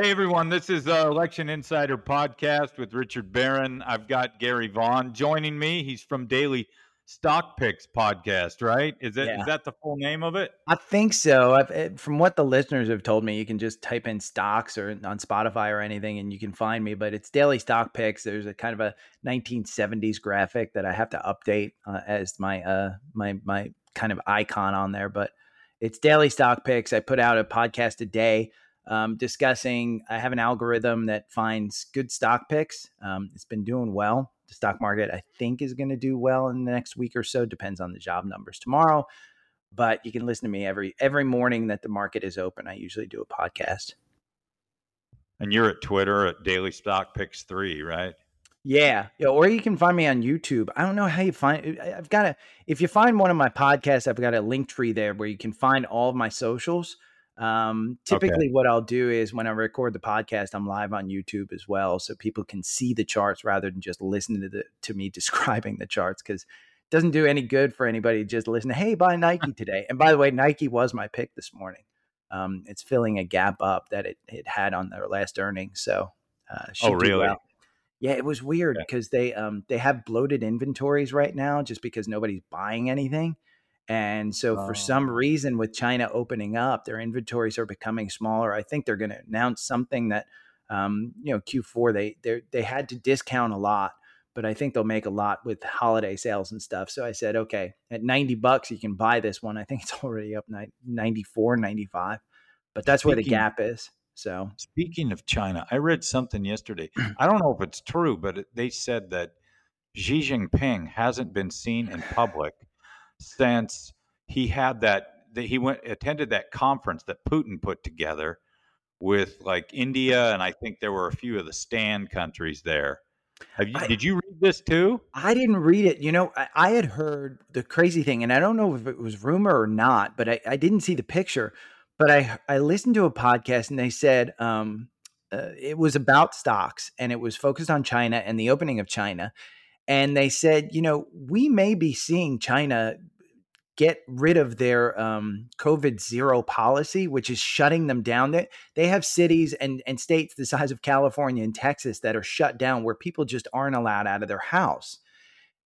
Hey everyone, this is uh, Election Insider Podcast with Richard Barron. I've got Gary Vaughan joining me. He's from Daily Stock Picks Podcast, right? Is that Yeah. is that the full name of it? I think so. I've, eh, from what the listeners have told me, you can just type in stocks or on Spotify or anything, and you can find me. But it's daily stock picks. There's a kind of a 1970s graphic that I have to update uh, as my uh my my kind of icon on there. But it's daily stock picks. I put out a podcast a day um, discussing. I have an algorithm that finds good stock picks. Um, it's been doing well. The stock market, I think, is going to do well in the next week or so. Depends on the job numbers tomorrow but you can listen to me every every morning that the market is open. I usually do a podcast. And you're at Twitter at Daily Stock Picks Three, right? Yeah, yeah, or you can find me on YouTube. I don't know how you find. I've got a. If you find one of my podcasts, I've got a Linktree there where you can find all of my socials. Um, typically, what I'll do is when I record the podcast, I'm live on YouTube as well, so people can see the charts rather than just listen to the to me describing the charts because it doesn't do any good for anybody to just listen. Hey, buy Nike today. And by the way, Nike was my pick this morning. Um, it's filling a gap up that it, it had on their last earnings. So, uh, Oh, really? well. Yeah, it was weird Okay. because they um they have bloated inventories right now just because nobody's buying anything. And so for some Oh. reason with China opening up, their inventories are becoming smaller. I think they're going to announce something that um you know Q4 they they they had to discount a lot, but I think they'll make a lot with holiday sales and stuff. So I said, okay, at 90 bucks you can buy this one. I think it's already up ni- 94, 95. But that's where the gap is. So Speaking of China, I read something yesterday. I don't know if it's true, but it, they said that Xi Jinping hasn't been seen in public since he had that that he went attended that conference that Putin put together with like India and I think there were a few of the stand countries there. Have you, I- did you read this too? I didn't read it. You know, I, I had heard the crazy thing, and I don't know if it was rumor or not, but I, I didn't see the picture. But I I listened to a podcast, and they said um, uh, it was about stocks, and it was focused on China and the opening of China. And they said, you know, we may be seeing China get rid of their um, COVID zero policy, which is shutting them down. They, they have cities and, and states the size of California and Texas that are shut down where people just aren't allowed out of their house.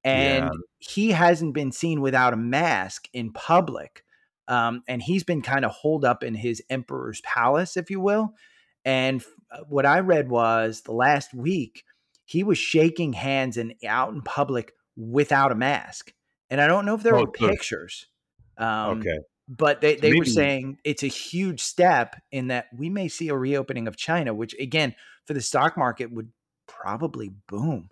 And Yeah. he hasn't been seen without a mask in public. Um, and he's been kind of holed up in his emperor's palace, if you will. And f- what I read was the last week, he was shaking hands and out in public without a mask. And I don't know if there Oh, were good. pictures. Um, okay. But they, they were saying it's a huge step in that we may see a reopening of China, which again, for the stock market would probably boom.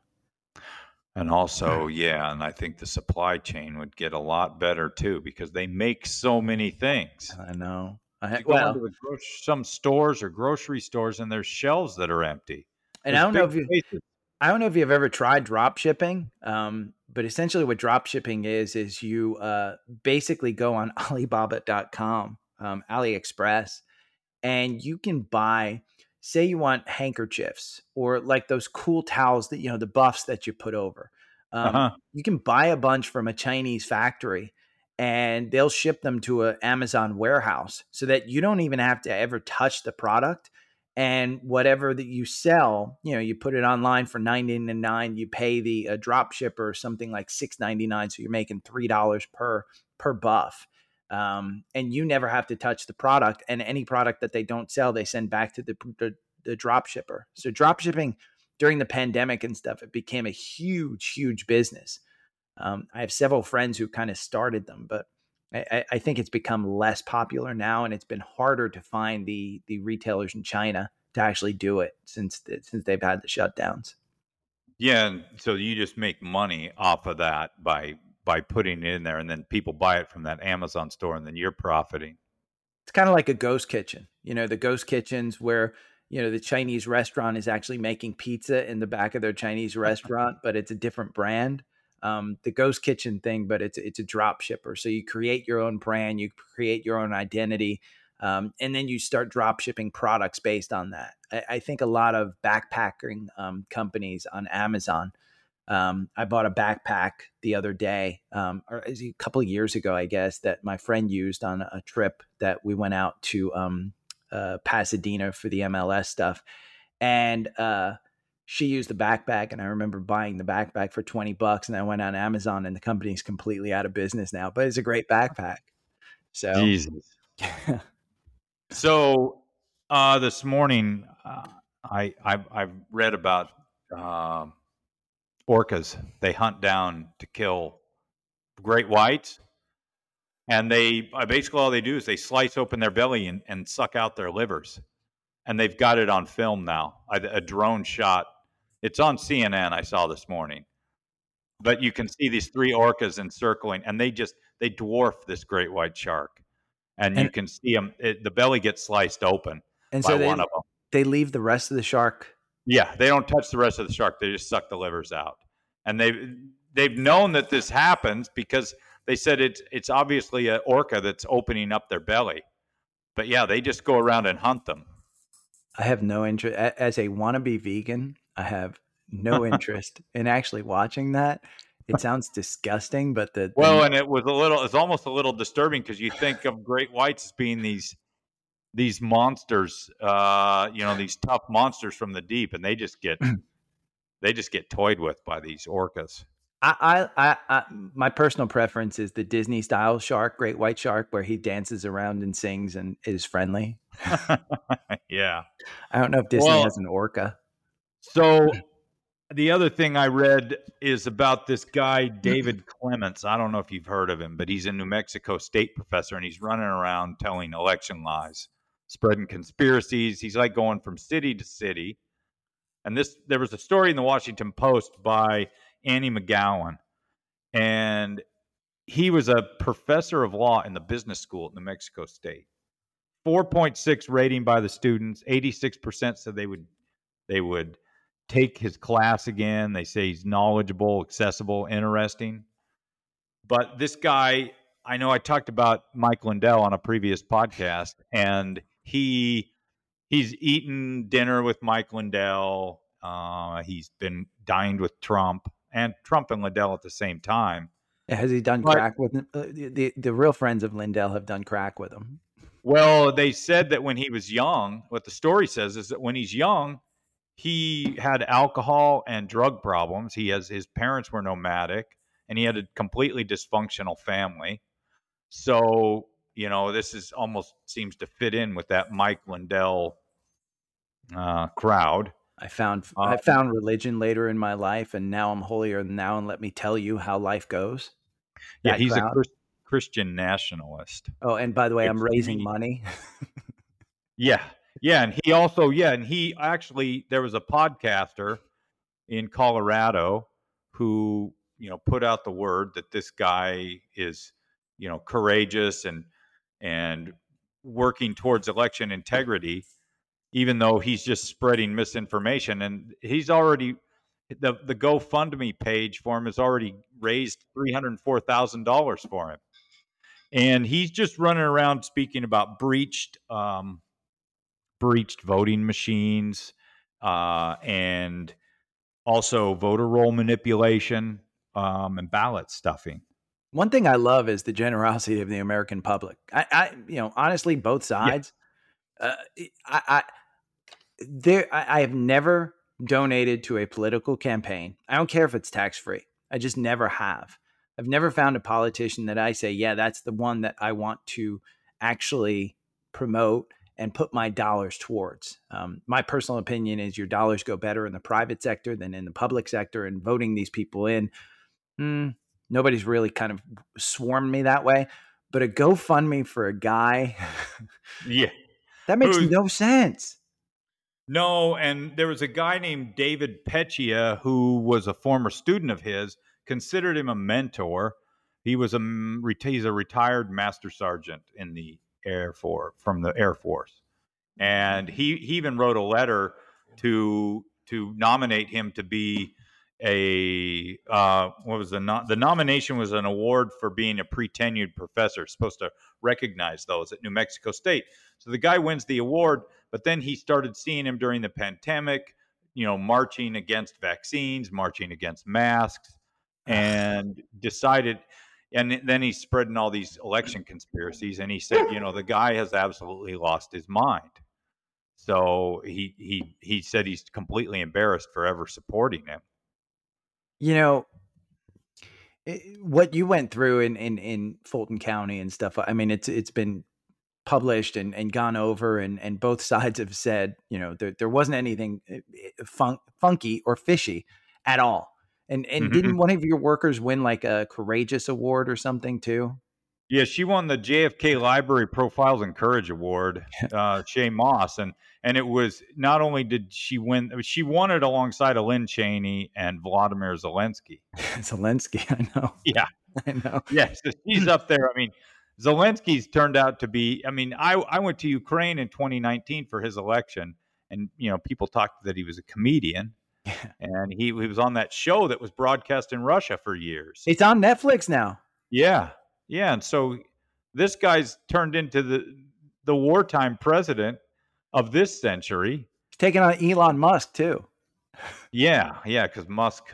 And also, yeah, and I think the supply chain would get a lot better too because they make so many things. I know. I, well, gro- some stores or grocery stores and there's shelves that are empty. and I don't know if you. I don't know if you've ever tried drop shipping, um, but essentially what drop shipping is is you uh, basically go on Alibaba.com, um, AliExpress, and you can buy. Say you want handkerchiefs or like those cool towels that you know the buffs that you put over. Um, Uh-huh. You can buy a bunch from a Chinese factory, and they'll ship them to an Amazon warehouse, so that you don't even have to ever touch the product and whatever that you sell, you know, you put it online for nine ninety nine. You pay the uh, drop shipper something like six ninety nine, so you're making three dollars per per buff, um, and you never have to touch the product. And any product that they don't sell, they send back to the the, the drop shipper. So drop shipping during the pandemic and stuff, it became a huge, huge business. Um, I have several friends who kind of started them, but I, I- think it's become less popular now, and it's been harder to find the the retailers in China to actually do it since the, since they've had the shutdowns. Yeah, and so you just make money off of that by by putting it in there, and then people buy it from that Amazon store, and then you're profiting. It's kind of like a ghost kitchen, you know, the ghost kitchens where you know the Chinese restaurant is actually making pizza in the back of their Chinese restaurant, but it's a different brand. Um, the ghost kitchen thing, but it's it's a drop shipper. So you create your own brand, you create your own identity, um, and then you start drop shipping products based on that. I, I think a lot of backpacking um, companies on Amazon. Um, I bought a backpack the other day, um, or a couple of years ago, I guess, that my friend used on a trip that we went out to um, uh, Pasadena for the MLS stuff, and uh, she used the backpack, and I remember buying the backpack for twenty bucks, and I went on Amazon, and the company's completely out of business now, but it's a great backpack. So Jesus. so uh, this morning, uh, I I've, I've, read about uh, orcas. They hunt down to kill great whites, and they uh, basically all they do is they slice open their belly and, and suck out their livers, and they've got it on film now. A, a drone shot. It's on CNN. I saw this morning, but you can see these three orcas encircling, and they just they dwarf this great white shark, and, and you can see them. It, the belly gets sliced open and so they, one of them. They leave the rest of the shark. Yeah, they don't touch the rest of the shark. They just suck the livers out, and they they've known that this happens because they said it's it's obviously an orca that's opening up their belly. But yeah, they just go around and hunt them. I have no interest as a wannabe vegan. I have no interest in actually watching that. It sounds disgusting, but the, the well, and it was a little. It's almost a little disturbing because you think of great whites as being these these monsters, uh, you know, these tough monsters from the deep, and they just get they just get toyed with by these orcas. I, I, I, my personal preference is the Disney style shark, great white shark, where he dances around and sings and is friendly. yeah, I don't know if Disney well, has an orca. So, the other thing I read is about this guy David Clements. I don't know if you've heard of him, but he's a New Mexico State professor, and he's running around telling election lies spreading conspiracies. He's like going from city to city. And this, there was a story in the Washington Post by Annie McGowan, and he was a professor of law in the business school at New Mexico State. 4.6 rating by the students. 86% said they would they would take his class again. They say he's knowledgeable, accessible, interesting. But this guy, I know I talked about Mike Lindell on a previous podcast, and he he's eaten dinner with Mike Lindell. Uh, he's been dined with Trump and Trump and Lindell at the same time. Has he done but, crack with? Uh, the the real friends of Lindell have done crack with him. Well, they said that when he was young, what the story says is that when he's young, he had alcohol and drug problems. He has his parents were nomadic, and he had a completely dysfunctional family. So you know, this is almost seems to fit in with that Mike Lindell uh, crowd. I found uh, I found religion later in my life, and now I'm holier than thou. And let me tell you how life goes. Yeah, he's crowd. a Chris, Christian nationalist. Oh, and by the way, I'm raising money. yeah, yeah, and he also yeah, and he actually there was a podcaster in Colorado who you know put out the word that this guy is you know courageous and and working towards election integrity, even though he's just spreading misinformation. And he's already the the GoFundMe page for him has already raised three hundred four thousand dollars for him, and he's just running around speaking about breached um, breached voting machines uh, and also voter roll manipulation um, and ballot stuffing. One thing I love is the generosity of the American public. I, I you know, honestly, both sides. Yeah. Uh, I, I, there, I, I have never donated to a political campaign. I don't care if it's tax free. I just never have. I've never found a politician that I say, yeah, that's the one that I want to actually promote and put my dollars towards. Um, my personal opinion is your dollars go better in the private sector than in the public sector, and voting these people in. Hmm, nobody's really kind of swarmed me that way. But a GoFundMe for a guy, yeah, that makes no sense. No, and there was a guy named David Peccia who was a former student of his, considered him a mentor. He was a he's a retired master sergeant in the Air Force from the Air Force, and he he even wrote a letter to to nominate him to be a uh, what was the no- the nomination was an award for being a pre-tenured professor supposed to recognize those at New Mexico State. So the guy wins the award, but then he started seeing him during the pandemic, you know, marching against vaccines, marching against masks, and decided. And then he's spreading all these election conspiracies, and he said, you know, the guy has absolutely lost his mind. So he he he said he's completely embarrassed for ever supporting him. You know, what you went through in, in in Fulton County and stuff. I mean, it's it's been published and, and gone over, and and both sides have said, you know, there there wasn't anything eh, eh, fun, funky or fishy at all. And and mm-hmm. didn't one of your workers win like a courageous award or something too? Yeah, she won the JFK Library Profiles in Courage Award, uh, Shaye Moss, and and it was not only did she win, she won it alongside of Lynn Cheney and Vladimir Zelensky. Zelensky, I know. Yeah, I know. Yes, yeah, so she's up there. I mean, Zelensky's turned out to be. I mean, I I went to Ukraine in 2019 for his election, and you know, people talked that he was a comedian. And he, he was on that show that was broadcast in Russia for years. It's on Netflix now. Yeah, yeah, and so this guy's turned into the the wartime president of this century. He's taking on Elon Musk too. Yeah, yeah, because Musk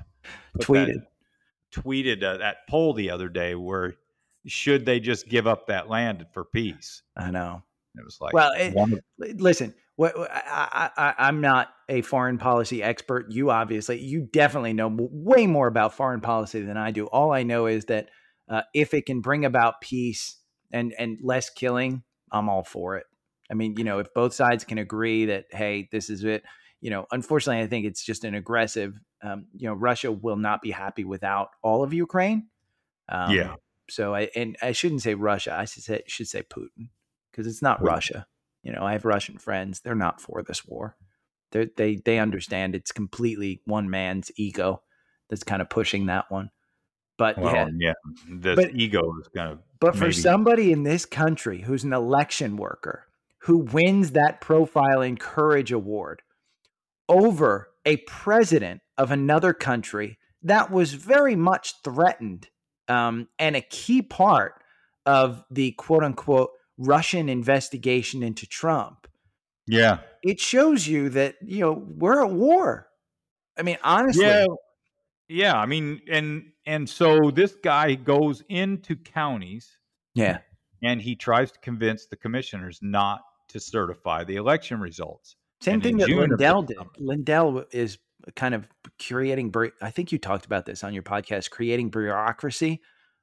tweeted that, tweeted uh, that poll the other day where should they just give up that land for peace? I know. It was like, well, it, of- listen, what, I, I, I'm not a foreign policy expert. You obviously, you definitely know way more about foreign policy than I do. All I know is that uh, if it can bring about peace and and less killing, I'm all for it. I mean, you know, if both sides can agree that hey, this is it. You know, unfortunately, I think it's just an aggressive. Um, you know, Russia will not be happy without all of Ukraine. Um, yeah. So I and I shouldn't say Russia. I should say should say Putin because it's not. Russia. You know, I have Russian friends. They're not for this war. They they they understand it's completely one man's ego that's kind of pushing that one. But well, yeah, yeah, this but, ego is kind of. But maybe. for somebody in this country who's an election worker who wins that Profile in Courage award over a president of another country that was very much threatened um, and a key part of the quote unquote Russian investigation into Trump. Yeah. It shows you that, you know, we're at war. I mean, honestly. Yeah. Yeah. I mean, and and so this guy goes into counties. Yeah. And he tries to convince the commissioners not to certify the election results. Same and thing that June Lindell did. Lindell is kind of creating, I think you talked about this on your podcast, creating bureaucracy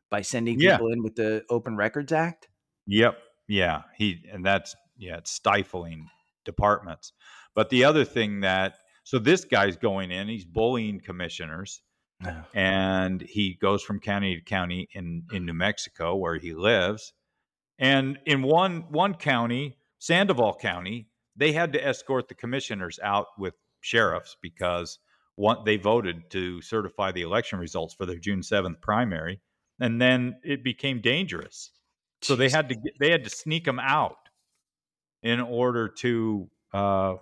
by sending people yeah. in with the Open Records Act. Yep. Yeah. He, and that's, yeah, it's stifling departments. But the other thing that, so this guy's going in, he's bullying commissioners and he goes from county to county in in New Mexico where he lives. And in one one county, Sandoval County, they had to escort the commissioners out with sheriffs because one they voted to certify the election results for their June 7th primary and then it became dangerous. So they had to they had to sneak them out in order to uh,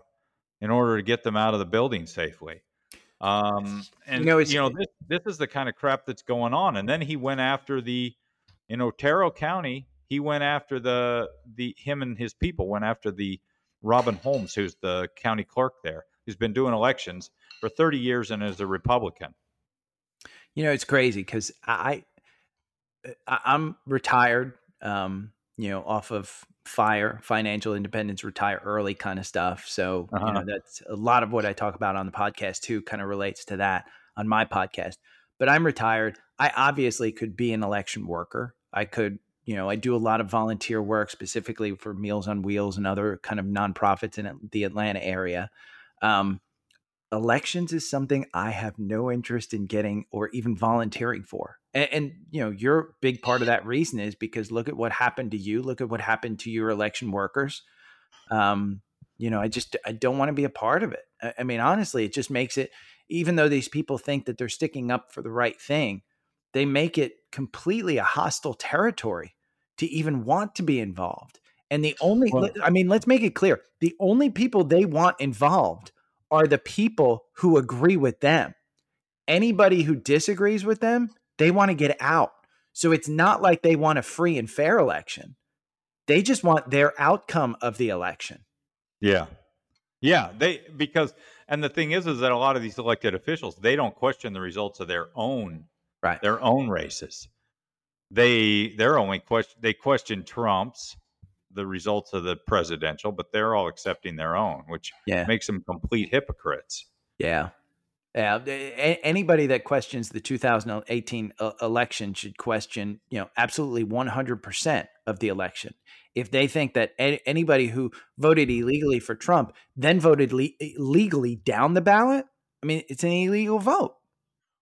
in order to get them out of the building safely. Um, and you know, you know this, this is the kind of crap that's going on. And then he went after the in Otero County. He went after the the him and his people went after the Robyn Holmes, who's the county clerk there, who's been doing elections for 30 years and is a Republican. You know, it's crazy because I, I I'm retired. Um, you know, off of fire, financial independence, retire early kind of stuff. So, uh-huh. you know, that's a lot of what I talk about on the podcast too, kind of relates to that on my podcast. But I'm retired. I obviously could be an election worker. I could, you know, I do a lot of volunteer work specifically for Meals on Wheels and other kind of nonprofits in the Atlanta area. Um, elections is something I have no interest in getting or even volunteering for. And, and, you know your big part of that reason is because look at what happened to you look at what happened to your election workers. Um, you know i just i don't want to be a part of it. I, I mean honestly it just makes it even though these people think that they're sticking up for the right thing they make it completely a hostile territory to even want to be involved. And the only well, i mean let's make it clear. The only people they want involved are the people who agree with them anybody who disagrees with them they want to get out. So it's not like they want a free and fair election. They just want their outcome of the election. Yeah. Yeah, they because and the thing is is that a lot of these elected officials, they don't question the results of their own right. their own races. They they're only question they question Trump's the results of the presidential, but they're all accepting their own, which Yeah. makes them complete hypocrites. Yeah. Yeah. a- Anybody that questions the 2018 e- uh, election should question, you know, absolutely 100% of the election. If they think that a- anybody who voted illegally for Trump then voted le- eh, legally down the ballot, I mean, it's an illegal vote.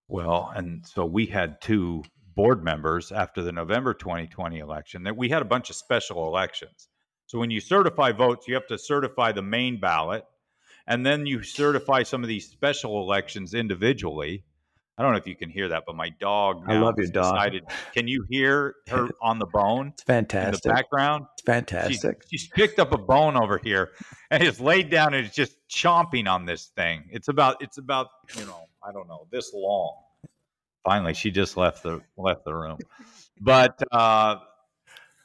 Well, and so we had two board members after the November 2020 election that we had a bunch of special elections. So when you certify votes, you have to certify the main ballot and then you certify some of these special elections individually. I don't know if you can hear that, but my dog. I love your dog. Decided, can you hear her on the bone It's fantastic. in the background? It's She's, fantastic. she's picked up a bone over here and is laid down and is just chomping on this thing. It's about it's about you know I don't know this long. Finally, she just left the left the room, but uh,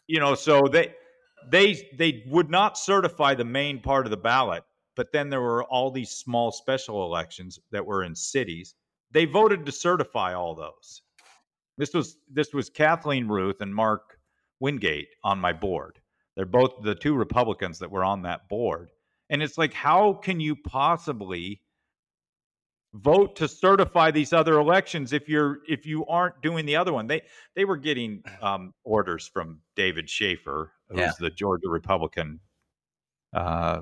you know so they they they would not certify the main part of the ballot, but then there were all these small special elections that were in cities. They voted to certify all those. This was this was Kathleen Ruth and Mark Wingate on my board. They're both the two Republicans that were on that board. And it's like, how can you possibly vote to certify these other elections if you're if you aren't doing the other one? They they were getting um, orders from David Shafer, who's Yeah. the Georgia Republican uh,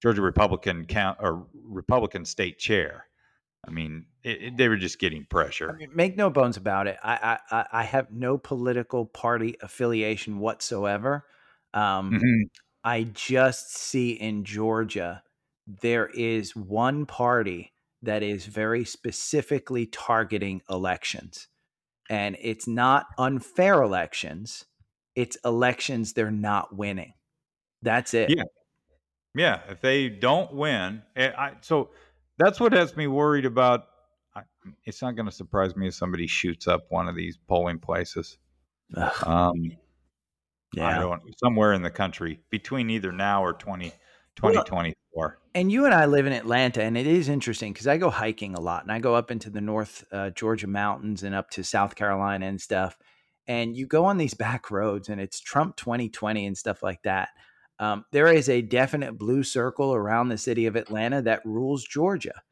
Georgia Republican count or Republican state chair. I mean, it, it- they were just getting pressure. I mean, make no bones about it. I, I I- have no political party affiliation whatsoever. Um, Mhm. I just see in Georgia there is one party that is very specifically targeting elections, and it's not unfair elections. It's elections they're not winning. That's it. Yeah. Yeah, if they don't win, eh, I, so that's what has me worried about. I, it's not going to surprise me if somebody shoots up one of these polling places. Ugh, Um, I yeah. don't somewhere in the country between either now or 20, 2024. and you and I live in Atlanta, and it is interesting because I go hiking a lot, and I go up into the North uh, Georgia mountains and up to South Carolina and stuff. And you go on these back roads, and it's Trump 2020 and stuff like that. Um, there is a definite blue circle around the city of Atlanta that rules Georgia.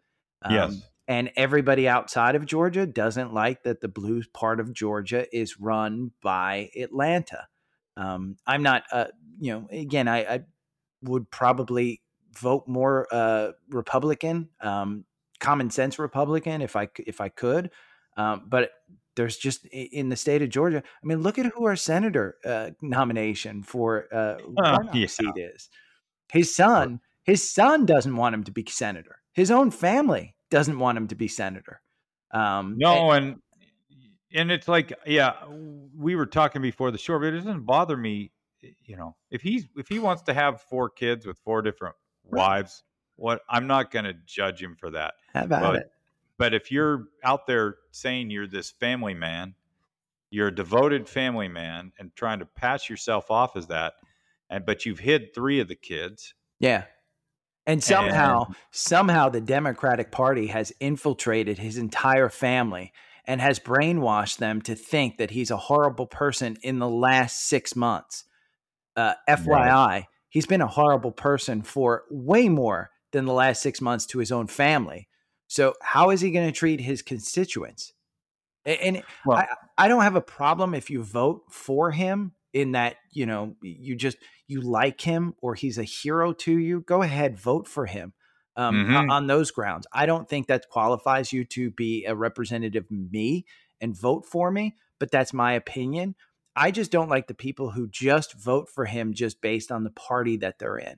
Um, Yes. And everybody outside of Georgia doesn't like that the blue part of Georgia is run by Atlanta. Um, I'm not, uh, you know, again, I, I would probably vote more uh, Republican, um, common sense Republican, if I if I could. Um, but there's just in the state of Georgia. I mean, look at who our senator uh, nomination for uh, runoff yeah. seat is. His son, his son doesn't want him to be senator. His own family doesn't want him to be senator. Um, No, and and it's like, yeah, we were talking before the show, but it doesn't bother me. You know, if he's if he wants to have four kids with four different wives, what I'm not going to judge him for that. how about but- it? But if you're out there saying you're this family man, you're a devoted family man, and trying to pass yourself off as that, and but you've hid three of the kids. Yeah. And somehow, somehow the Democratic Party has infiltrated his entire family and has brainwashed them to think that he's a horrible person in the last six months. Uh, FYI, he's been a horrible person for way more than the last six months to his own family. So, how is he going to treat his constituents? And Well- I, I don't have a problem if you vote for him in that, you know, you just, you like him or he's a hero to you. Go ahead, vote for him um, Mhm. on- on those grounds. I don't think that qualifies you to be a representative of me and vote for me, but that's my opinion. I just don't like the people who just vote for him just based on the party that they're in.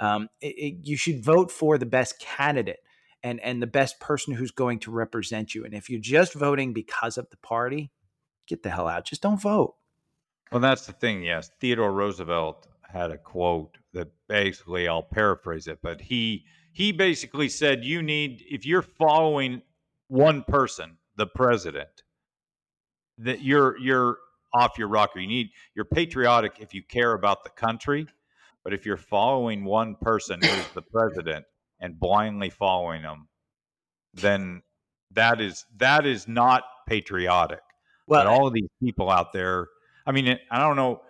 Um, it- it- you should vote for the best candidate and and the best person who's going to represent you. And if you're just voting because of the party, get the hell out. Just don't vote. Well, that's the thing. Yes, Theodore Roosevelt had a quote that basically I'll paraphrase it, but he he basically said you need if you're following one person, the president, that you're you're off your rocker. You need you're patriotic if you care about the country, but if you're following one person who's the president and blindly following them, then that is that is not patriotic Well, but all of these people out there i mean i don't know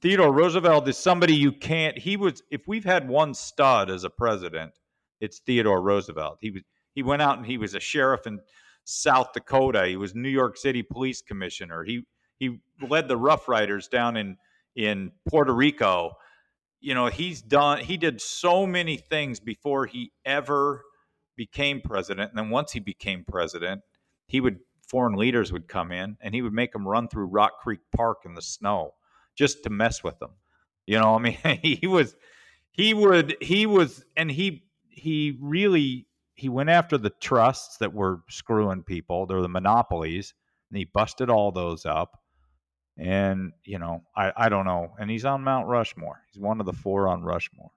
Theodore Roosevelt is somebody you can't. He was. If we've had one stud as a president, it's Theodore Roosevelt. He was. He went out and he was a sheriff in South Dakota. He was New York City police commissioner. He he led the Rough Riders down in in Puerto Rico. You know, he's done. He did so many things before he ever became president. And then once he became president, he would foreign leaders would come in and he would make them run through Rock Creek Park in the snow just to mess with them. You know, I mean, he was he would he was and he he really he went after the trusts that were screwing people. They're the monopolies, and he busted all those up. And you know, I I don't know. And he's on Mount Rushmore. He's one of the four on Rushmore.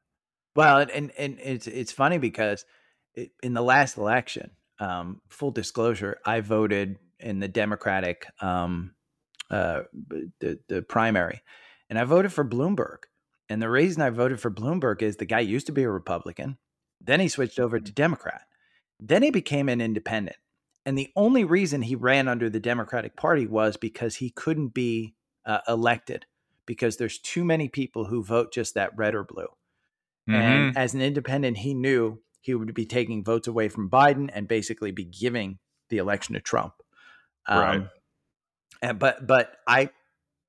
Well, and and it's it's funny because it, in the last election, um, full disclosure, I voted in the Democratic um, uh, the the primary, and I voted for Bloomberg. And the reason I voted for Bloomberg is the guy used to be a Republican, then he switched over to Democrat, then he became an independent. And the only reason he ran under the Democratic Party was because he couldn't be uh, elected because there's too many people who vote just that red or blue. Mm-hmm. And as an independent, he knew he would be taking votes away from Biden and basically be giving the election to Trump. Um, right. And, but but I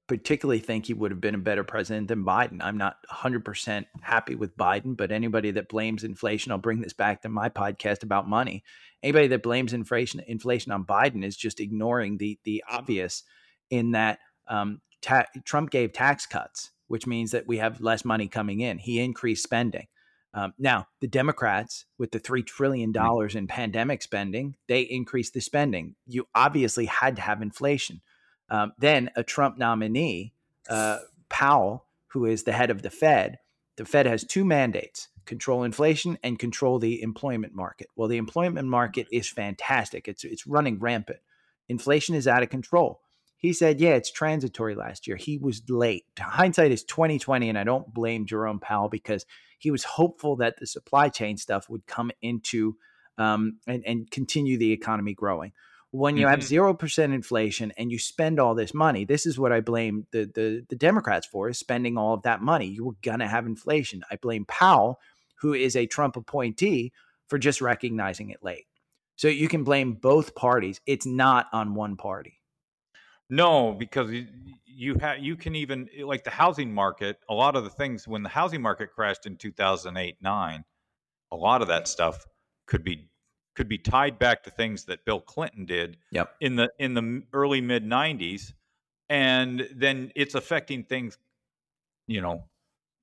particularly think he would have been a better president than Biden. I'm not 100% happy with Biden, but anybody that blames inflation, I'll bring this back to my podcast about money. Anybody that blames inflation inflation on Biden is just ignoring the the obvious in that um, ta- Trump gave tax cuts, which means that we have less money coming in. He increased spending. Um, now, the Democrats, with the $3 trillion in pandemic spending, they increased the spending. You obviously had to have inflation. Um, then a Trump nominee, uh, Powell, who is the head of the Fed, the Fed has two mandates control inflation and control the employment market. Well, the employment market is fantastic, it's, it's running rampant. Inflation is out of control. He said, "Yeah, it's transitory." Last year, he was late. Hindsight is twenty twenty, and I don't blame Jerome Powell because he was hopeful that the supply chain stuff would come into um, and, and continue the economy growing. When you mm-hmm. have zero percent inflation and you spend all this money, this is what I blame the, the the Democrats for: is spending all of that money. You were gonna have inflation. I blame Powell, who is a Trump appointee, for just recognizing it late. So you can blame both parties. It's not on one party. No, because you have you can even like the housing market. A lot of the things when the housing market crashed in two thousand eight nine, a lot of that stuff could be could be tied back to things that Bill Clinton did yep. in the in the early mid nineties, and then it's affecting things, you know,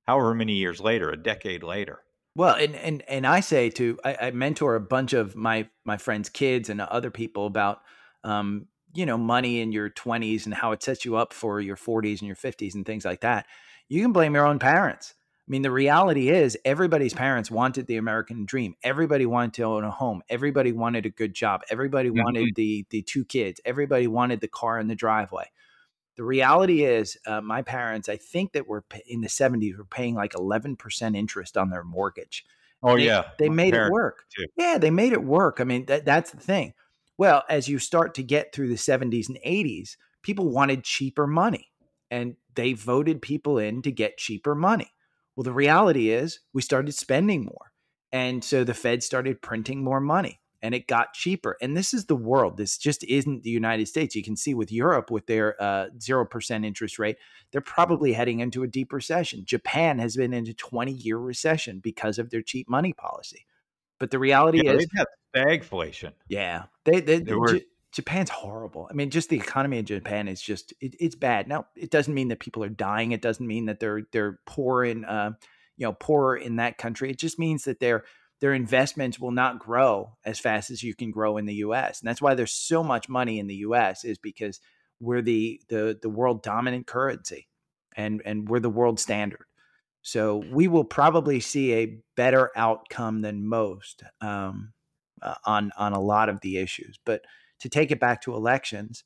however many years later, a decade later. Well, and and and I say to I, I mentor a bunch of my my friends' kids and other people about um, you know money in your 20s and how it sets you up for your 40s and your 50s and things like that you can blame your own parents mean the reality is everybody's parents wanted the american dream. Everybody wanted to own a home. Everybody wanted a good job. Everybody mm-hmm. wanted the the two kids. Everybody wanted the car in the driveway. The reality is uh, my parents i think that were in the 70s were paying like 11% interest on their mortgage. Oh they, yeah. they my made it work. too. yeah they made it work. I mean that, that's the thing. Well, as you start to get through the 70s and 80s, people wanted cheaper money and they voted people in to get cheaper money. Well, the reality is we started spending more. And so the Fed started printing more money and it got cheaper. And this is the world. This just isn't the United States. You can see with Europe, with their uh, 0% interest rate, they're probably heading into a deep recession. Japan has been into 20 year recession because of their cheap money policy. But the reality yeah, is, they've had stagflation. Yeah, they, they, they were, Japan's horrible. I mean, just the economy in Japan is just it, it's bad. Now, it doesn't mean that people are dying. It doesn't mean that they're they're poor in uh, you know poorer in that country. It just means that their their investments will not grow as fast as you can grow in the U.S. And that's why there's so much money in the U.S. is because we're the the the world dominant currency, and and we're the world standard. So we will probably see a better outcome than most. Um, uh, on on a lot of the issues. But to take it back to elections,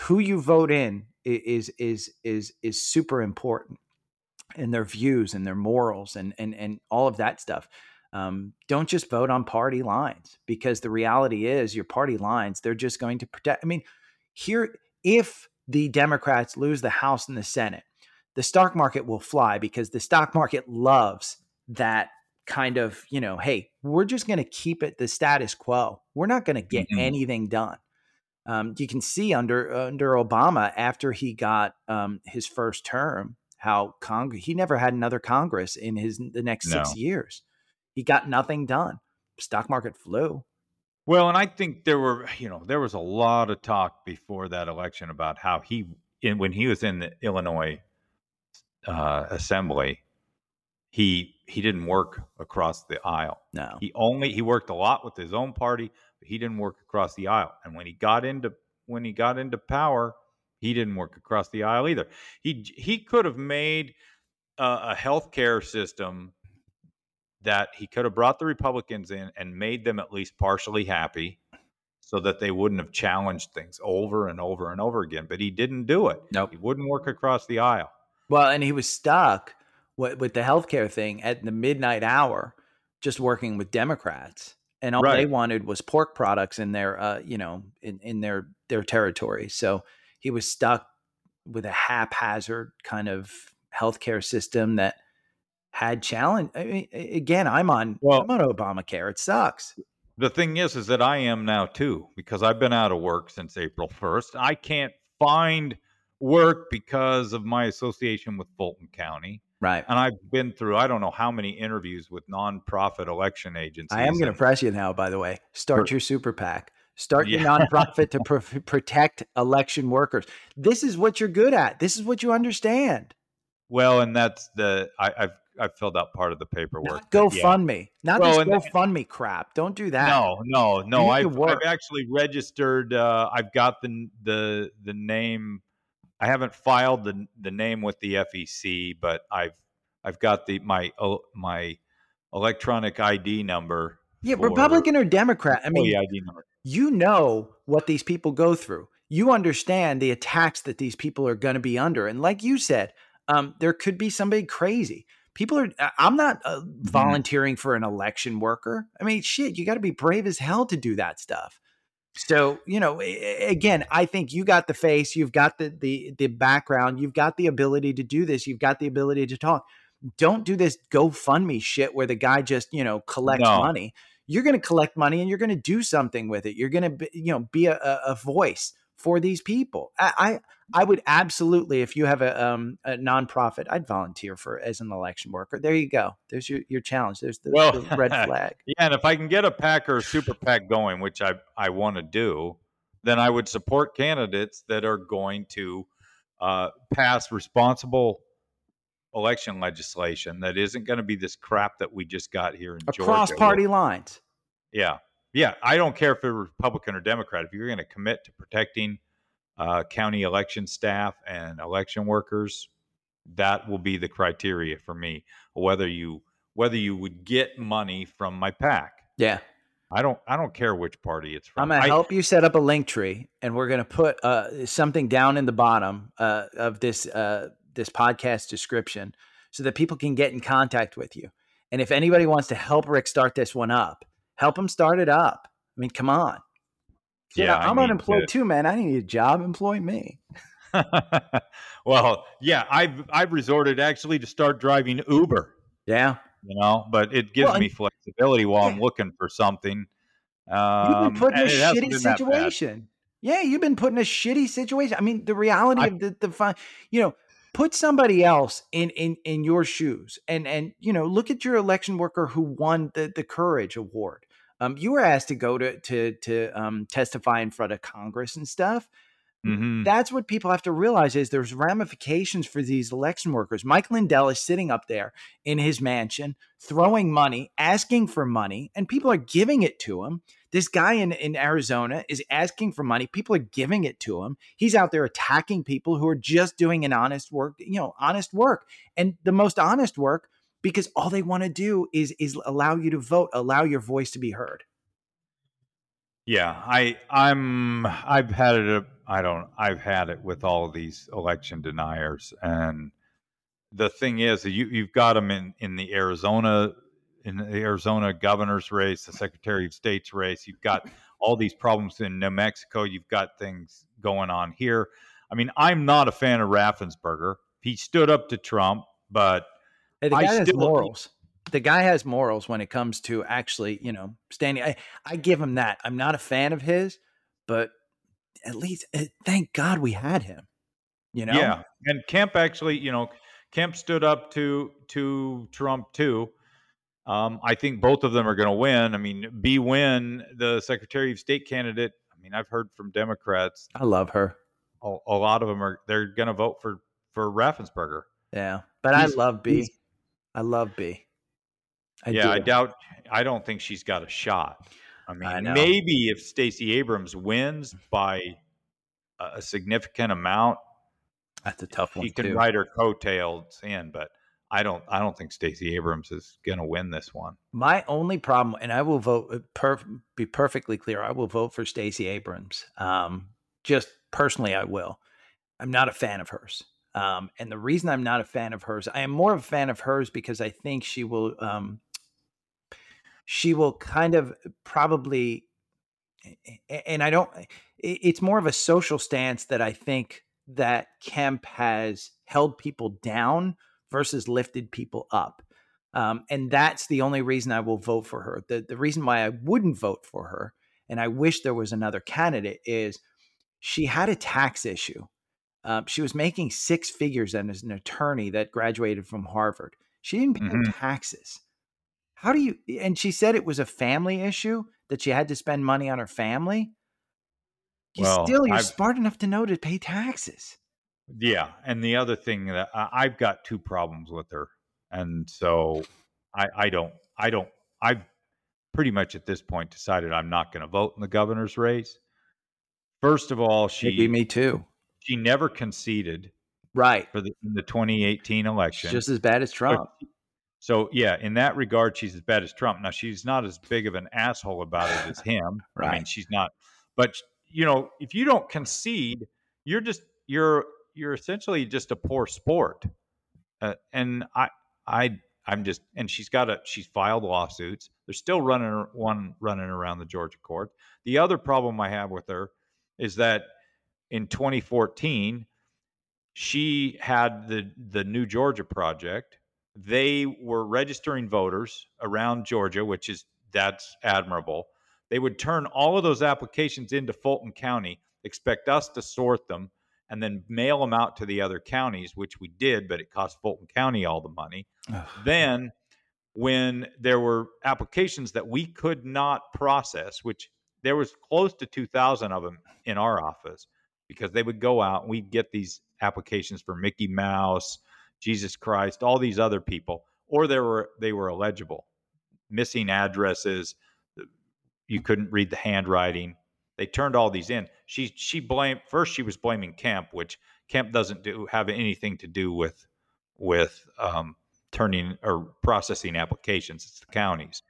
who you vote in is is is is super important, and their views and their morals and and and all of that stuff. Um, don't just vote on party lines because the reality is your party lines they're just going to protect. I mean, here if the Democrats lose the House and the Senate, the stock market will fly because the stock market loves that kind of, you know, hey, we're just going to keep it the status quo. We're not going to get mm-hmm. anything done. Um, you can see under under Obama after he got um, his first term how Congress he never had another Congress in his the next no. six years. He got nothing done. Stock market flew. Well, and I think there were, you know, there was a lot of talk before that election about how he, in, when he was in the Illinois uh, Assembly, he he didn't work across the aisle. No, he only he worked a lot with his own party, but he didn't work across the aisle. And when he got into when he got into power, he didn't work across the aisle either. He he could have made a, a health care system that he could have brought the Republicans in and made them at least partially happy so that they wouldn't have challenged things over and over and over again. But he didn't do it. Nope. He wouldn't work across the aisle. Well, and he was stuck with, with the healthcare thing at the midnight hour, just working with Democrats. And all right. they wanted was pork products in their, uh, you know, in, in their their territory. So he was stuck with a haphazard kind of healthcare system that had challenge. I mean, again, I'm on well, I'm on Obamacare. It sucks. The thing is, is that I am now too because I've been out of work since April 1st. I can't find work because of my association with Fulton County. Right. And I've been through I don't know how many interviews with nonprofit election agencies. I am going to press you now. By the way, start for, your super PAC. Start yeah. your nonprofit to pr- protect election workers. This is what you're good at. This is what you understand. Well, and that's the I, have I've filled out part of the paperwork. Not GoFundMe, yeah. not well, this GoFundMe crap. Don't do that. No, no, no. I've, I've, actually registered. Uh, I've got the the the name. I haven't filed the the name with the FEC, but I've I've got the my uh, my electronic ID number. Yeah, for, Republican or Democrat. I mean, ID number. you know what these people go through. You understand the attacks that these people are going to be under, and like you said, um, there could be somebody crazy people are i'm not uh, mm-hmm. volunteering for an election worker i mean shit you got to be brave as hell to do that stuff so you know again i think you got the face you've got the the the background you've got the ability to do this you've got the ability to talk. Don't do this gofundme shit where the guy just you know collects no. money. You're going to collect money and you're going to do something with it. You're going to you know be a, a voice for these people. I, I, I would absolutely, if you have a, um, a nonprofit, I'd volunteer for as an election worker. There you go. There's your, your challenge. There's the, well, the red flag. yeah, and if I can get a PAC or a super PAC going, which I I want to do, then I would support candidates that are going to uh, pass responsible election legislation that isn't going to be this crap that we just got here in Across Georgia. Across party lines. Yeah, yeah, I don't care if you're Republican or Democrat. If you're going to commit to protecting uh, county election staff and election workers, that will be the criteria for me. Whether you whether you would get money from my PAC. Yeah. I don't. I don't care which party it's from. I'm gonna I, help you set up a Linktree, and we're gonna put uh, something down in the bottom uh, of this uh, this podcast description, so that people can get in contact with you. And if anybody wants to help Rick start this one up, help them start it up. I mean, come on. Yeah, I'm unemployed to. too, man. I need a job. Employ me. well, yeah, I've I've resorted actually to start driving Uber. Yeah, you know, but it gives well, me flexibility while yeah. I'm looking for something. Um, you've been put in a shitty situation. Yeah, you've been put in a shitty situation. I mean, the reality I, of the the you know, put somebody else in in in your shoes, and and you know, look at your election worker who won the the Courage Award um, you were asked to go to to to um, testify in front of Congress and stuff. Mm-hmm. That's what people have to realize is there's ramifications for these election workers. Mike Lindell is sitting up there in his mansion, throwing money, asking for money, and people are giving it to him. This guy in, in Arizona is asking for money. People are giving it to him. He's out there attacking people who are just doing an honest work, you know, honest work. And the most honest work because all they want to do is is allow you to vote, allow your voice to be heard. Yeah, I I'm I've had it uh, I don't I've had it with all of these election deniers and the thing is you you've got them in in the Arizona in the Arizona governor's race, the Secretary of State's race, you've got all these problems in New Mexico, you've got things going on here. I mean, I'm not a fan of Raffensperger he stood up to Trump, but Hey, the I guy has still- morals. The guy has morals when it comes to actually, you know, standing. I, I give him that. I'm not a fan of his, but at least eh, thank God we had him. You know, Yeah, and Kemp actually, you know, Kemp stood up to to Trump too. Um, I think both of them are going to win. I mean, Bee Nguyen, the Secretary of State candidate. I mean, I've heard from Democrats, I love her. a, a lot of them are they're going to vote for for Raffensperger. Yeah, but I love Bee. I love Bee. I yeah, I doubt. I don't think she's got a shot. I mean, I maybe if Stacey Abrams wins by a, a significant amount, That's a tough one she can too. ride her coattails in. But I don't. I don't think Stacey Abrams is going to win this one. My only problem, and I will vote. uh, be perfectly clear, I will vote for Stacey Abrams. Um, just personally, I will. I'm not a fan of hers, um, and the reason I'm not a fan of hers, I am more of a fan of hers because I think she will. Um, she will kind of probably, and I don't. It's more of a social stance that I think that Kemp has held people down versus lifted people up. Um, and that's the only reason I will vote for her. The, the reason why I wouldn't vote for her, and I wish there was another candidate, is she had a tax issue. Um, she was making six figures as an attorney that graduated from Harvard. She didn't pay Mhm. taxes. How do you? And she said it was a family issue that she had to spend money on her family. You Well, still, you're I've- smart enough to know to pay taxes. Yeah, and the other thing that I, I've got two problems with her, and so I, I don't, I don't, I've pretty much at this point decided I'm not going to vote in the governor's race. First of all, she me too. she never conceded Right. for the, in the 2018 election. She's just as bad as Trump. so yeah, in that regard, she's as bad as Trump. Now she's not as big of an asshole about it as him. I mean, she's not. But you know, if you don't concede, you're just you're you're essentially just a poor sport. Uh, and I I I'm just and she's got a she's filed lawsuits. They're still running one running around the Georgia court. The other problem I have with her is that in 2014 she had the the New Georgia project. They were registering voters around Georgia, which is that's admirable. They would turn all of those applications into Fulton County, expect us to sort them, and then mail them out to the other counties, which we did, but it cost Fulton County all the money. Then, when there were applications that we could not process, which there was close to 2,000 of them in our office, because they would go out and we'd get these applications for Mickey Mouse, Jesus Christ, all these other people, or they were they were illegible, missing addresses. You couldn't read the handwriting. They turned all these in. She she blamed first. She was blaming Kemp, which Kemp doesn't do have anything to do with with um, turning or processing applications. It's the counties.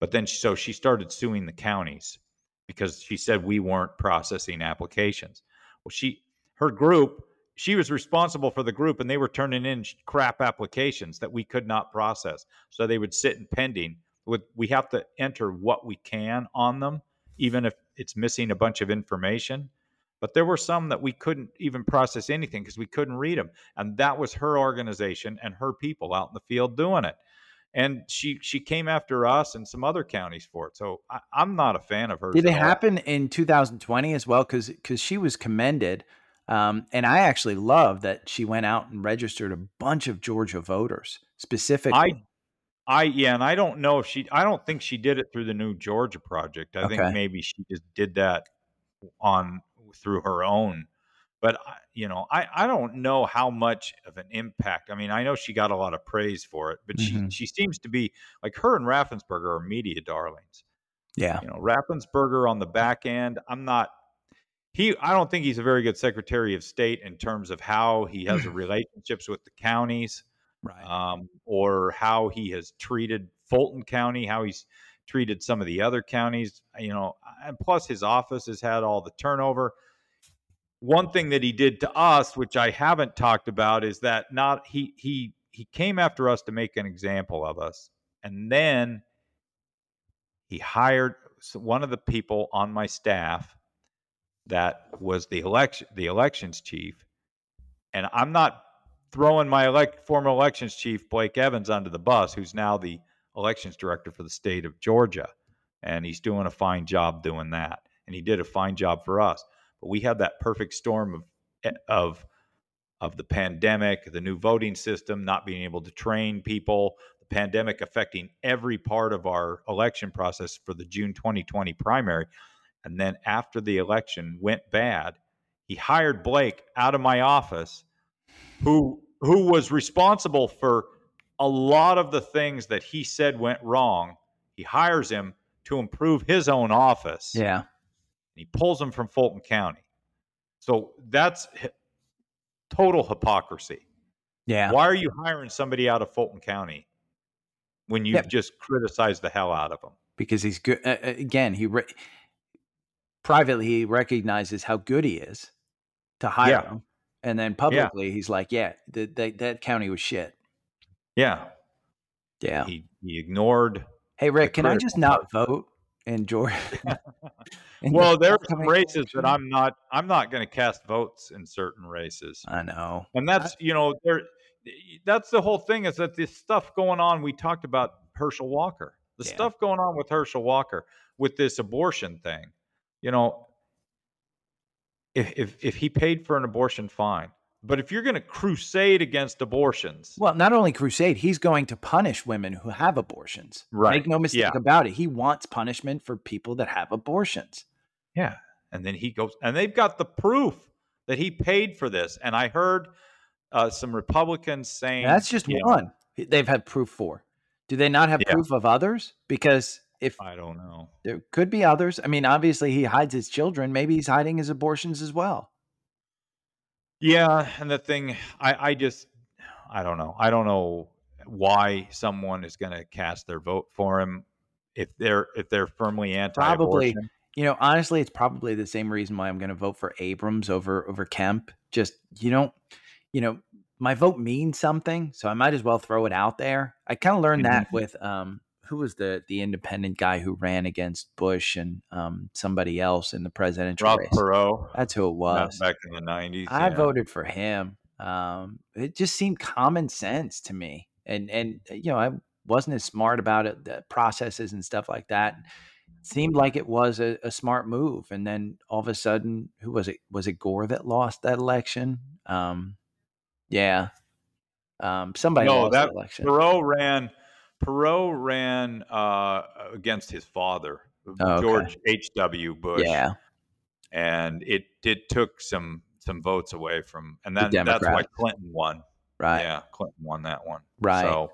But then so she started suing the counties because she said we weren't processing applications. Well, she her group she was responsible for the group and they were turning in crap applications that we could not process. So they would sit in pending. With we have to enter what we can on them, even if it's missing a bunch of information. But there were some that we couldn't even process anything because we couldn't read them, and that was her organization and her people out in the field doing it. And she she came after us and some other counties for it. So I, I'm not a fan of her. Did it happen in 2020 as well? Because because she was commended, um, and I actually love that she went out and registered a bunch of Georgia voters specifically. I I yeah, and I don't know if she. I don't think she did it through the New Georgia project. I Okay. think maybe she just did that on through her own. But you know, I I don't know how much of an impact. I mean, I know she got a lot of praise for it, but Mhm. she she seems to be like her and Raffensperger are media darlings. yeah, You know, Raffensperger on the back end. I'm not. He, I don't think he's a very good Secretary of State in terms of how he has relationships with the counties right. um, or how he has treated Fulton County, how he's treated some of the other counties. You know, and plus his office has had all the turnover. One thing that he did to us, which I haven't talked about, is that not he he he came after us to make an example of us, and then he hired one of the people on my staff that was the election the elections chief and i'm not throwing my elect, former elections chief Blake Evans under the bus, who's now the elections director for the state of Georgia, and he's doing a fine job doing that, and he did a fine job for us. But we had that perfect storm of of of the pandemic, the new voting system, not being able to train people, the pandemic affecting every part of our election process for the June 2020 primary. And then after the election went bad, he hired Blake out of my office, who who was responsible for a lot of the things that he said went wrong. He hires him to improve his own office. Yeah. He pulls him from Fulton County. So that's total hypocrisy. Yeah. Why are you hiring somebody out of Fulton County when you've Yeah. just criticized the hell out of him? Because he's good. Uh, again, he re- privately he recognizes how good he is to hire Yeah. him, and then publicly he's like, "Yeah, th- that that county was shit." Yeah, Yeah. he he ignored. Hey Rick, can I just not vote in Georgia? In the Well, there's some races election? that I'm not. I'm not going to cast votes in certain races, I know. and that's you know there. That's the whole thing is that this stuff going on. We talked about Herschel Walker. The Yeah. stuff going on with Herschel Walker with this abortion thing. You know, if if if he paid for an abortion, fine. But if you're going to crusade against abortions, Well, not only crusade, he's going to punish women who have abortions. Right. Make no mistake Yeah. about it. He wants punishment for people that have abortions. Yeah. And then he goes, and they've got the proof that he paid for this. And I heard uh, some Republicans saying That's just you know, one. They've had proof for. Do they not have Yeah. proof of others? Because if I don't know. there could be others, I mean, obviously he hides his children. Maybe he's hiding his abortions as well. Yeah. And the thing, I, I just, I don't know. I don't know why someone is going to cast their vote for him if they're if they're firmly anti-abortion. Probably. You know, honestly, it's probably the same reason why I'm going to vote for Abrams over over Kemp. Just you don't, you know, my vote means something, so I might as well throw it out there. I kind of learned that with um, who was the the independent guy who ran against Bush and um somebody else in the presidential Rob race. Perot, That's who it not was. back in the nineties. I voted for him. Um, it just seemed common sense to me, and and uh, you know I wasn't as smart about it, the processes and stuff like that. Seemed like it was a, a smart move, and then all of a sudden, who was it? Was it Gore that lost that election? Um, yeah, um, somebody No, lost that that election. Perot ran. Perot ran uh, against his father, Oh. George H. W. Bush. Yeah, and it did took some some votes away from, and that, that's why Clinton won. right, Yeah, Clinton won that one. right. So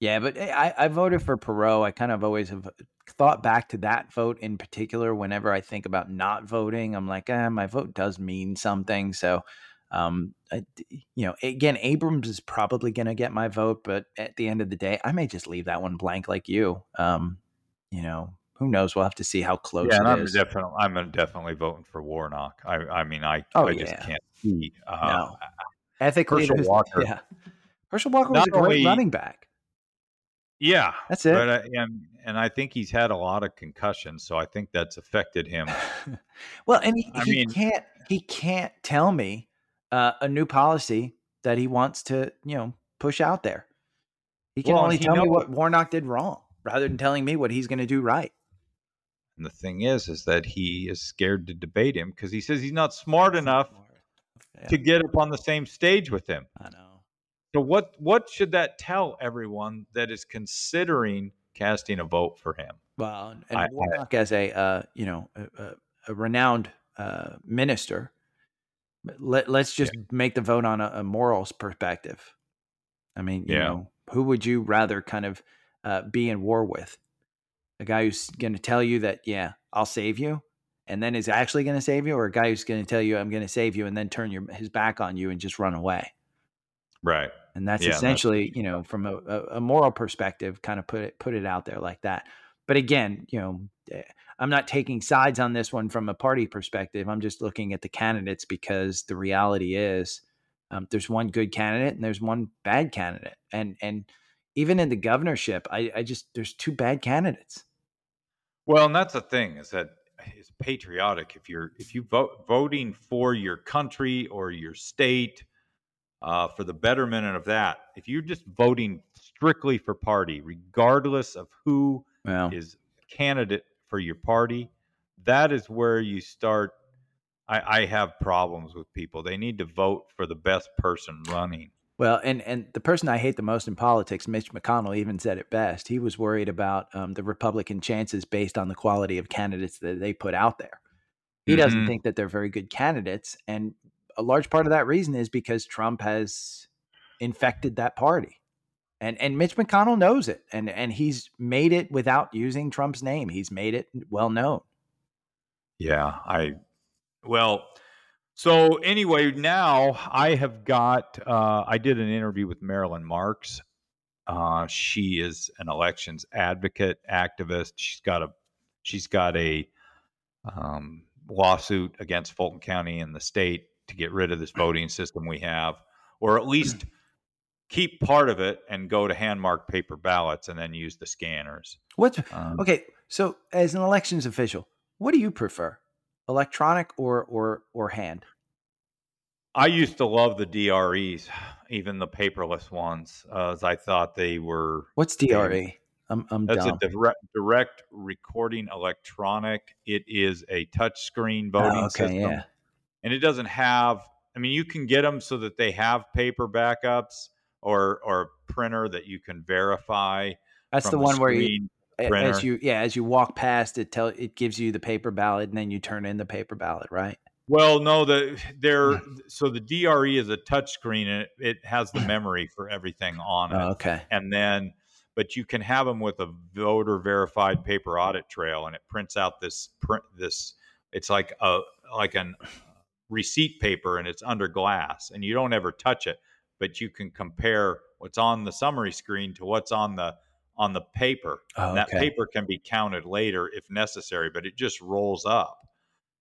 Yeah, but eh, I, I voted for Perot. I kind of always have thought back to that vote in particular. Whenever I think about not voting, I'm like, eh, my vote does mean something. So, um, I, you know, again, Abrams is probably going to get my vote, but at the end of the day, I may just leave that one blank, like you. Um, you know, who knows? We'll have to see how close yeah, it I'm is. definitely I'm definitely voting for Warnock. I I mean I Oh, I just can't see. Uh, No. Ethically, Herschel Walker. yeah, Herschel Walker was a great only- running back. Yeah, That's it. but I, and and I think he's had a lot of concussions, so I think that's affected him. well, and he, I he mean- can't he can't tell me uh, a new policy that he wants to you know push out there. He can Well, only he tell me what Warnock did wrong, rather than telling me what he's going to do right. And the thing is, is that he is scared to debate him because he says he's not smart enough Yeah, to get up on the same stage with him. I know. So what what should that tell everyone that is considering casting a vote for him? Well, and I- I- Warnock as a uh, you know a, a, a renowned uh, minister, let let's just make the vote on a, a morals perspective. I mean, you Yeah. know, who would you rather kind of uh, be in war with? A guy who's going to tell you that, yeah, I'll save you, and then is actually going to save you, or a guy who's going to tell you, I'm going to save you, and then turn your his back on you and just run away. Right. And that's Yeah, that's- essentially, you know, from a, a, a moral perspective, kind of put it put it out there like that. But again, you know, eh, I'm not taking sides on this one from a party perspective. I'm just looking at the candidates because the reality is um, there's one good candidate and there's one bad candidate, and and even in the governorship, I, I just there's two bad candidates. Well, and that's the thing is that it's patriotic. If you're if you vote voting for your country or your state, uh, for the betterment of that. If you're just voting strictly for party, regardless of who is candidate for your party, that is where you start. I, I have problems with people. They need to vote for the best person running. well, and and the person I hate the most in politics, Mitch McConnell, even said it best. He was worried about um, the Republican chances based on the quality of candidates that they put out there. He doesn't Mhm. think that they're very good candidates, and a large part of that reason is because Trump has infected that party. And and Mitch McConnell knows it, and and he's made it without using Trump's name. He's made it well known. Yeah, I well, so anyway, now I have got uh I did an interview with Marilyn Marks. Uh she is an elections advocate, activist. She's got a she's got a um lawsuit against Fulton County and the state to get rid of this voting system we have or at least keep part of it and go to hand marked paper ballots and then use the scanners. What's Um, okay? So, as an elections official, what do you prefer, electronic or or or hand? I used to love the DREs, even the paperless ones, uh, as I thought they were. What's DRE? I'm I'm That's dumb. a direct, direct recording electronic. It is a touchscreen voting Oh, okay, system, yeah. and it doesn't have. I mean, you can get them so that they have paper backups or or a printer that you can verify. That's the a one where you, a- as you yeah, as you walk past it, tell it gives you the paper ballot, and then you turn in the paper ballot, right? Well, no, the they're so the DRE is a touchscreen and it, it has the memory for everything on it. Oh, okay. and then but you can have them with a voter verified paper audit trail and it prints out this print this it's like a like an uh, receipt paper and it's under glass and you don't ever touch it but you can compare what's on the summary screen to what's on the on the paper. Oh, and that paper can be counted later if necessary but it just rolls up.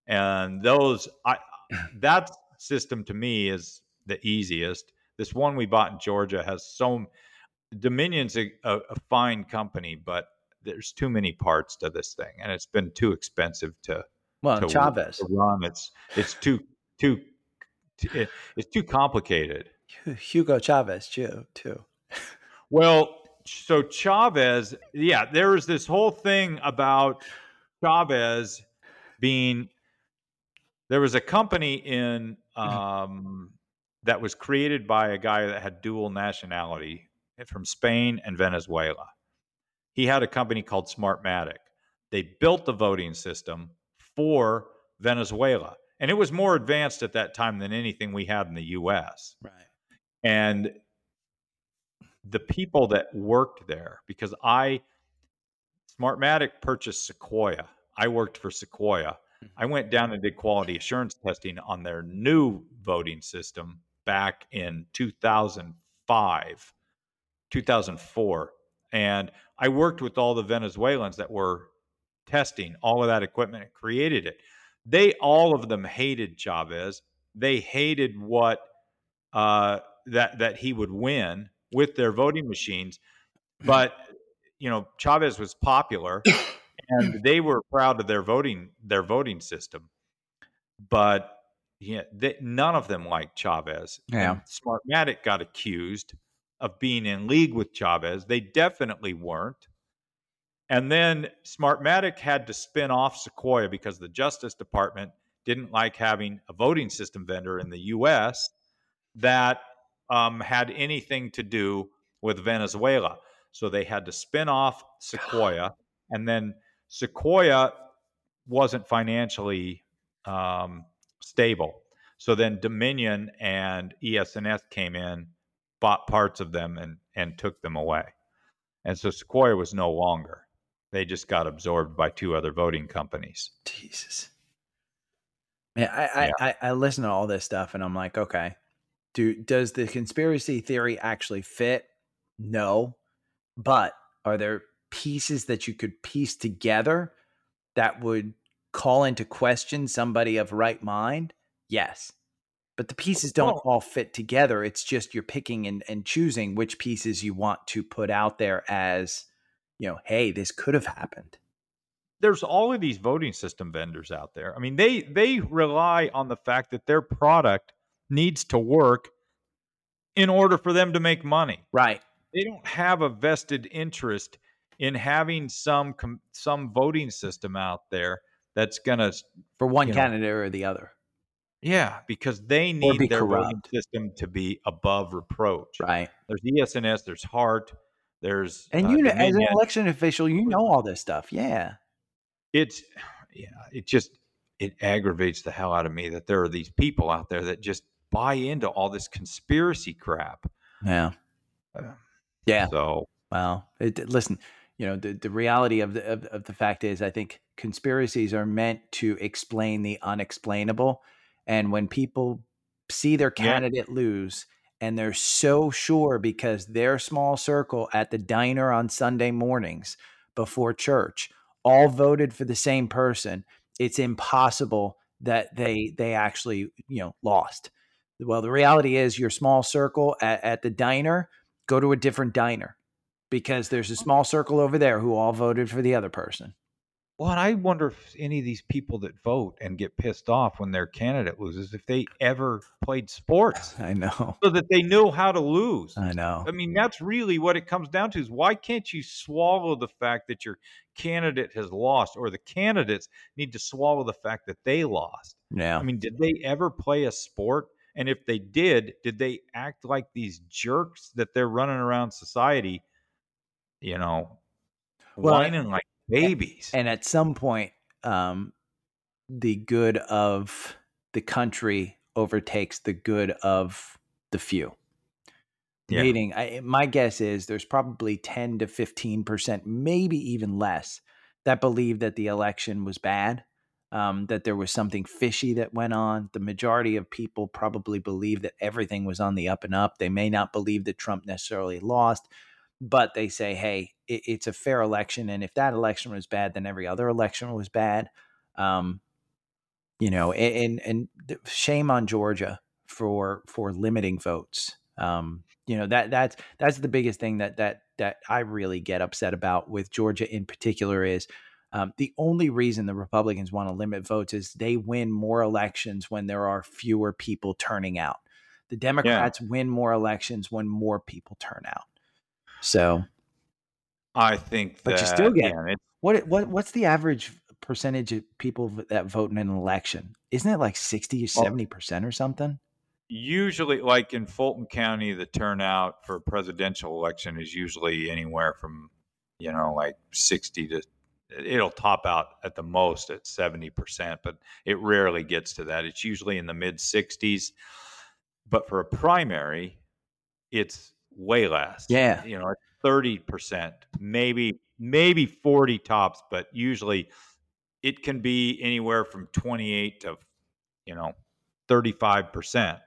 And those i that system to me is the easiest. This one we bought in georgia has so Dominion's a, a, a fine company, but there's too many parts to this thing, and it's been too expensive to, Well, to, Chavez, to run. It's it's too too it- eh, it's too complicated. Hugo Chavez, too. Too. Well, so Chavez, yeah, there was this whole thing about Chavez being there was a company in um, that was created by a guy that had dual nationality from Spain and Venezuela. He had a company called Smartmatic. They built the voting system for Venezuela, and it was more advanced at that time than anything we had in the U.S. Right. And the people that worked there because i smartmatic purchased sequoia. I worked for sequoia. I went down and did quality assurance testing on their new voting system back in 2005 2004 and i worked with all the venezuelans that were testing all of that equipment and created it. They all of them hated chavez. They hated what uh, that that he would win with their voting machines. But you know, Chavez was popular, and they were proud of their voting their voting system. But yeah, they, none of them liked Chavez. Yeah. And Smartmatic got accused of being in league with Chavez. They definitely weren't. And then Smartmatic had to spin off Sequoia because the Justice Department didn't like having a voting system vendor in the U.S. that um, had anything to do with Venezuela. So they had to spin off Sequoia, and then Sequoia wasn't financially um, stable. So then Dominion and ES&S came in, bought parts of them, and and took them away. And so Sequoia was no longer. They just got absorbed by two other voting companies. Jesus. Man, I, I, I, I listen to all this stuff and I'm like, okay, do does the conspiracy theory actually fit? No. But are there pieces that you could piece together that would call into question somebody of right mind? Yes. But the oh, pieces don't Well- all fit together. It's just you're picking and, and choosing which pieces you want to put out there as, you know, hey, this could have happened. there's all of these voting system vendors out there. I mean, they they rely on the fact that their product needs to work in order for them to make money. Right. They don't have a vested interest in having some com- some voting system out there that's going to For one You know. candidate or the other. yeah, because they be need their voting system to be above reproach. Right. There's ES&S, there's Hart, there's And uh, you know, as an election official, you know all this stuff. Yeah. it's yeah, it just it aggravates the hell out of me that there are these people out there that just buy into all this conspiracy crap. Yeah. Uh, Yeah. So Well, it, listen, you know, the, the reality of the, of, of the fact is, I think conspiracies are meant to explain the unexplainable. And when people see their Yeah. candidate lose and they're so sure because their small circle at the diner on Sunday mornings before church all voted for the same person, it's impossible that they they actually, you know, lost. Well, the reality is your small circle at, at the diner, go to a different diner because there's a oh. small circle over there who all voted for the other person. well, and I wonder if any of these people that vote and get pissed off when their candidate loses, if they ever played sports I know. so that they know how to lose. I know. I mean, that's really what it comes down to is why can't you swallow the fact that your candidate has lost or the candidates need to swallow the fact that they lost? Yeah. I mean, did they ever play a sport? And if they did, did they act like these jerks that they're running around society, you know, Well, whining like babies? And at some point, um, the good of the country overtakes the good of the few. Yeah. Meaning, I, my guess is there's probably 10 to 15%, maybe even less, that believe that the election was bad, um, that there was something fishy that went on. The majority of people probably believe that everything was on the up and up. They may not believe that Trump necessarily lost, but they say, hey, it, it's a fair election. And if that election was bad, then every other election was bad. Um, you know, and, and, shame on Georgia for for limiting votes. Um, you know that that's that's the biggest thing that that that I really get upset about with Georgia in particular is um, the only reason the Republicans want to limit votes is they win more elections when there are fewer people turning out. The Democrats win more elections when more people turn out. So I think But that, you still get- yeah, it- what what what's the average percentage of people that vote in an election? Isn't it like 60 or 70% or something? usually like in Fulton County, the turnout for a presidential election is usually anywhere from, you know, like 60 to it'll top out at the most at 70%, but it rarely gets to that. It's usually in the mid 60s. But for a primary, it's way less. Yeah. You know, 30%, maybe maybe 40 tops, but usually it can be anywhere from 28 to you know 35%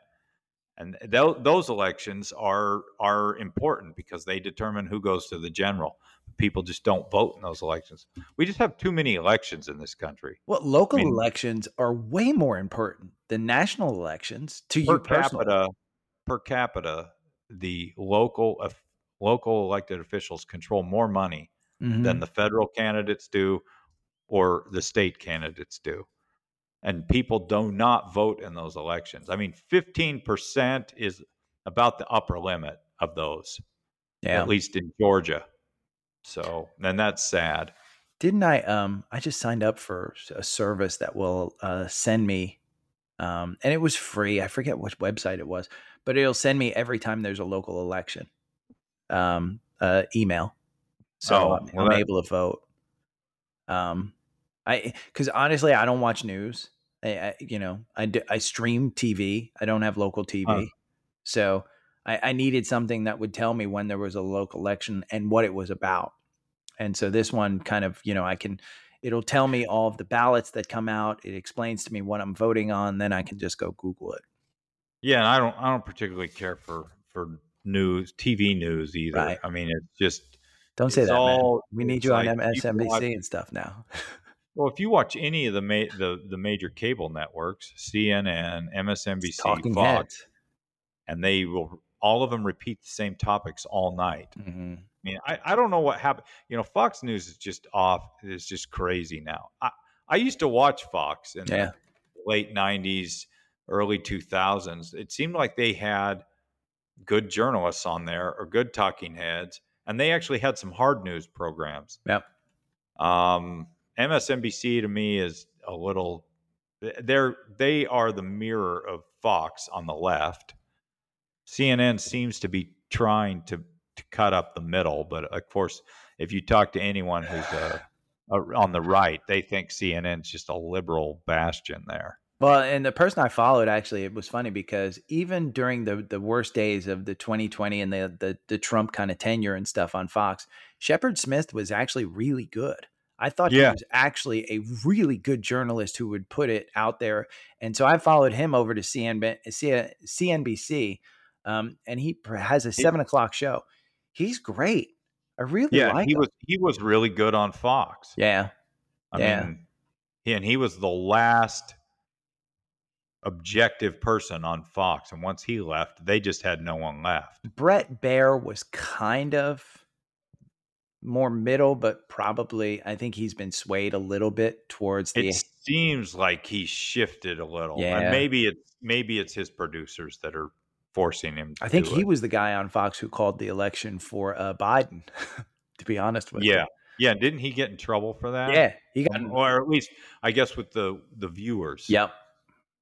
and th- those elections are are important because they determine who goes to the general people just don't vote in those elections we just have too many elections in this country Well, local I mean- elections are way more important than national elections to per you personally. capita per capita the local of local elected officials control more money Mhm. than the federal candidates do or the state candidates do. And people do not vote in those elections. I mean, 15% is about the upper limit of those, yeah. at least in Georgia. So, and that's sad. Didn't I? Um, I just signed up for a service that will uh, send me, um, and it was free. I forget which website it was, but it'll send me every time there's a local election, um, uh, email. So Oh, I'm, well, I'm that- able to vote. Um, I because honestly, I don't watch news. I, I you know I do, I stream TV. I don't have local TV, Huh. so I, I needed something that would tell me when there was a local election and what it was about. And so this one kind of, you know, I can, it'll tell me all of the ballots that come out. It explains to me what I'm voting on. Then I can just go Google it. Yeah, and I don't I don't particularly care for for news, TV news either. Right. I mean, it's just Don't say that, man. We need you on like you MSNBC and stuff now. well, if you watch any of the ma- the the major cable networks, CNN, MSNBC, Talking Fox, heads. and they will all of them repeat the same topics all night. Mhm. I mean, I, I don't know what happened. You know, Fox News is just off. It's just crazy now. I, I used to watch Fox in Yeah. the late 90s, early 2000s. It seemed like they had good journalists on there or good talking heads, and they actually had some hard news programs. Yep. Um, MSNBC to me is a little. They're they are the mirror of Fox on the left. CNN seems to be trying to to cut up the middle, but of course, if you talk to anyone who's uh, on the right, they think CNN's just a liberal bastion there. Well, and the person I followed actually, it was funny because even during the the worst days of the 2020 and the the, the Trump kind of tenure and stuff on Fox, Shepard Smith was actually really good. I thought Yeah. he was actually a really good journalist who would put it out there. And so I followed him over to CNBC, um, and he has a seven o'clock show. He's great. I really Yeah, like he him. was he was really good on Fox. Yeah. I Yeah. mean, he, and he was the last objective person on Fox, and once he left, they just had no one left. Bret Baier was kind of more middle, but probably I think he's been swayed a little bit towards the It seems like he shifted a little, Yeah. and maybe it's maybe it's his producers that are forcing him. To I think he it. was the guy on Fox who called the election for uh, Biden. to be honest with you. Yeah, yeah. Didn't he get in trouble for that? yeah, he got. Or at least I guess with the the viewers. Yep,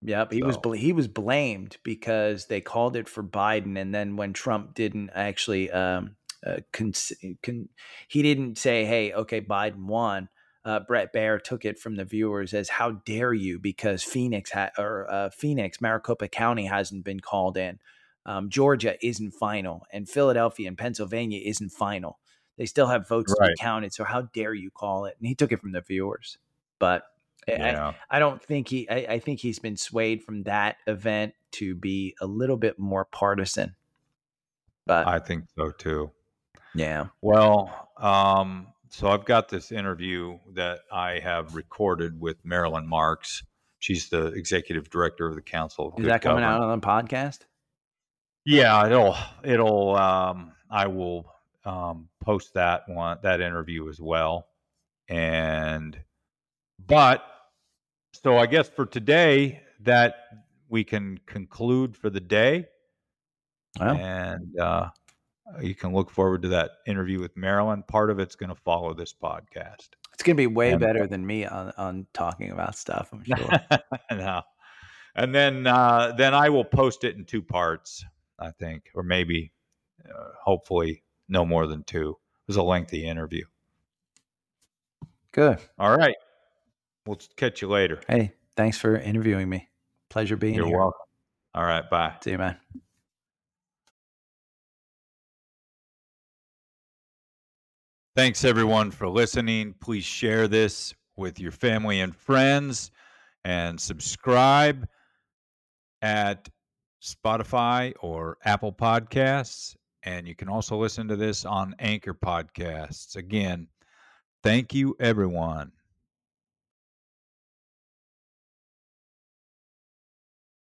yep. He was bl- he was blamed because they called it for Biden, and then when Trump didn't actually, um, uh, cons- con- he didn't say, "Hey, okay, Biden won." Uh, Bret Baier took it from the viewers as "How dare you?" Because Phoenix ha- or uh, Phoenix, Maricopa County hasn't been called in. Um, Georgia isn't final, and Philadelphia and Pennsylvania isn't final. They still have votes to be counted. So how dare you call it? And he took it from the viewers. But I- I, I don't think he. I, I think he's been swayed from that event to be a little bit more partisan. But I think so too. Yeah, Well, um, so I've got this interview that I have recorded with Marilyn Marks. She's the executive director of the Council of is Good that coming Government. out on the podcast? Yeah, it'll it'll um I will um post that one that interview as well. And but so I guess for today that we can conclude for the day Well, and uh you can look forward to that interview with Marilyn. Part of it's going to follow this podcast. it's gonna be way and- better than me on on talking about stuff. I'm sure. no. And then uh, then I will post it in two parts, I think, or maybe, uh, hopefully, no more than two. It was a lengthy interview. Good. All right, we'll catch you later. Hey, thanks for interviewing me. Pleasure being here. You're welcome. All right, bye. See you, man. Thanks everyone for listening. Please share this with your family and friends and subscribe at Spotify or Apple Podcasts. And you can also listen to this on Anchor Podcasts. Again, thank you everyone.